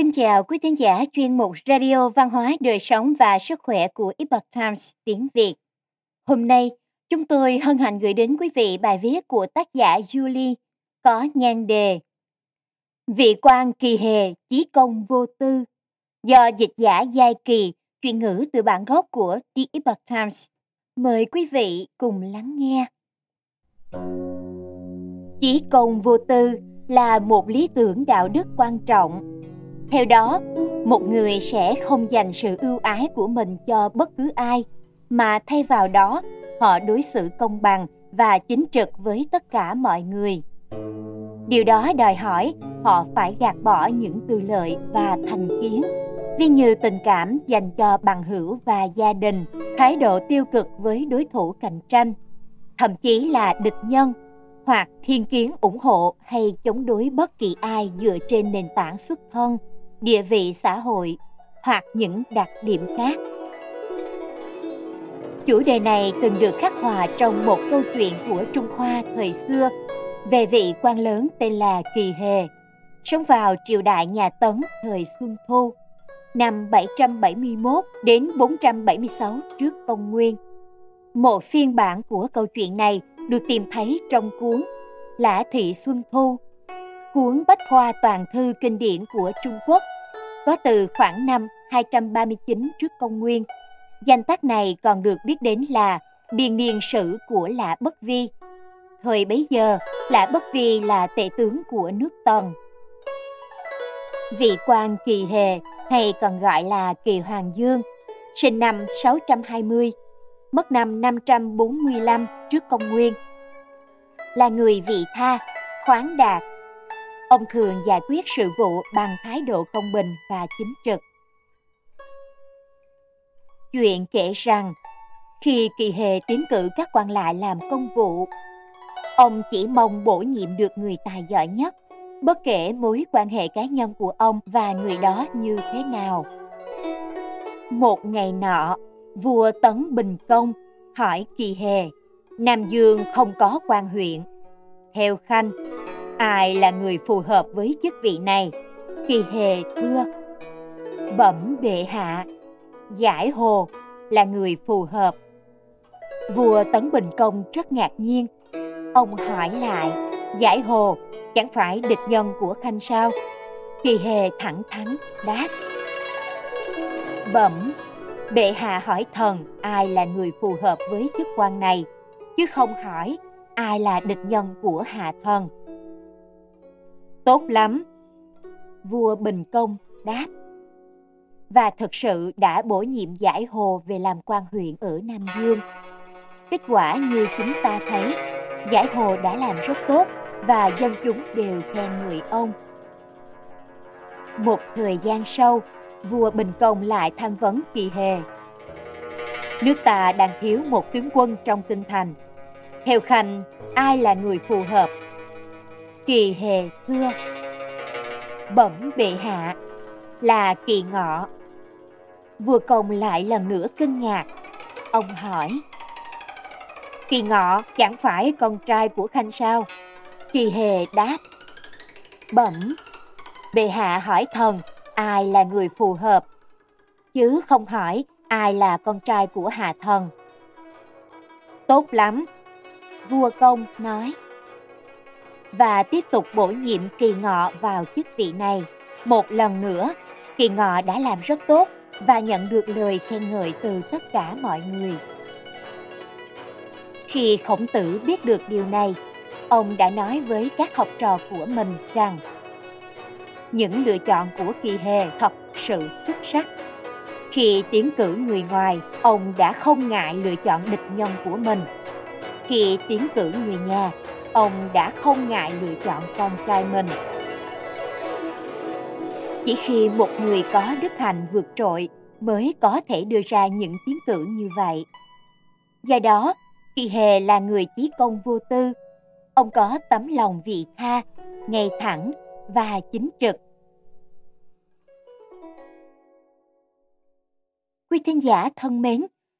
Kính chào quý thính giả chuyên mục Radio Văn hóa Đời sống và Sức khỏe của Epoch Times tiếng Việt. Hôm nay, chúng tôi hân hạnh gửi đến quý vị bài viết của tác giả Julie có nhan đề Vị quan kỳ hề, chí công vô tư do dịch giả Giai Kỳ chuyển ngữ từ bản gốc của The Epoch Times. Mời quý vị cùng lắng nghe. Chí công vô tư là một lý tưởng đạo đức quan trọng. Theo đó, một người sẽ không dành sự ưu ái của mình cho bất cứ ai, mà thay vào đó, họ đối xử công bằng và chính trực với tất cả mọi người. Điều đó đòi hỏi họ phải gạt bỏ những tư lợi và thành kiến vì như tình cảm dành cho bằng hữu và gia đình, thái độ tiêu cực với đối thủ cạnh tranh, thậm chí là địch nhân hoặc thiên kiến ủng hộ hay chống đối bất kỳ ai dựa trên nền tảng xuất thân, địa vị xã hội hoặc những đặc điểm khác. Chủ đề này từng được khắc họa trong một câu chuyện của Trung Hoa thời xưa về vị quan lớn tên là Kỳ Hề, sống vào triều đại nhà Tấn thời Xuân Thu, năm 771 đến 476 trước công nguyên. Một phiên bản của câu chuyện này được tìm thấy trong cuốn Lã Thị Xuân Thu, cuốn bách khoa toàn thư kinh điển của Trung Quốc, có từ khoảng năm 239 trước công nguyên. Danh tác này còn được biết đến là biên niên sử của Lã Bất Vi. Thời bấy giờ, Lã Bất Vi là tể tướng của nước Tần. Vị quan Kỳ Hề hay còn gọi là Kỳ Hoàng Dương, sinh năm 620, mất năm 545 trước công nguyên. Là người vị tha, khoáng đạt. Ông thường giải quyết sự vụ bằng thái độ công bình và chính trực. Chuyện kể rằng, khi kỳ hề tiến cử các quan lại làm công vụ, ông chỉ mong bổ nhiệm được người tài giỏi nhất, bất kể mối quan hệ cá nhân của ông và người đó như thế nào. Một ngày nọ, vua Tấn Bình Công hỏi Kỳ Hề, Nam Dương không có quan huyện. Theo Khanh, ai là người phù hợp với chức vị này? Kỳ Hề thưa, bẩm bệ hạ, giải hồ là người phù hợp. Vua Tấn Bình Công rất ngạc nhiên. Ông hỏi lại, giải hồ chẳng phải địch nhân của Khanh sao? Kỳ Hề thẳng thắn đáp. Bẩm, bệ hạ hỏi thần ai là người phù hợp với chức quan này, chứ không hỏi ai là địch nhân của hạ thần. Tốt lắm, vua Bình Công đáp. Và thực sự đã bổ nhiệm giải hồ về làm quan huyện ở Nam Dương. Kết quả như chúng ta thấy, giải hồ đã làm rất tốt và dân chúng đều khen người ông. Một thời gian sau, vua Bình Công lại tham vấn Kỳ Hề. Nước ta đang thiếu một tướng quân trong kinh thành. Theo Khanh, ai là người phù hợp? Kỳ Hề thưa, bẩm bệ hạ, là Kỳ Ngọ. Vua Công lại lần nữa kinh ngạc. Ông hỏi, Kỳ Ngọ chẳng phải con trai của Khanh sao? Kỳ Hề đáp, bẩm, bệ hạ hỏi thần ai là người phù hợp, chứ không hỏi ai là con trai của hạ thần. Tốt lắm, vua công nói. Và tiếp tục bổ nhiệm kỳ ngọ vào chức vị này. Một lần nữa, kỳ ngọ đã làm rất tốt và nhận được lời khen ngợi từ tất cả mọi người. Khi khổng tử biết được điều này, ông đã nói với các học trò của mình rằng những lựa chọn của kỳ hề thật sự xuất sắc. Khi tiến cử người ngoài, ông đã không ngại lựa chọn địch nhân của mình. Khi tiến cử người nhà, ông đã không ngại lựa chọn con trai mình. Chỉ khi một người có đức hạnh vượt trội mới có thể đưa ra những tiến cử như vậy. Do đó, Kỳ Hề là người chí công vô tư. Ông có tấm lòng vị tha, ngay thẳng và chính trực. Quý thính giả thân mến,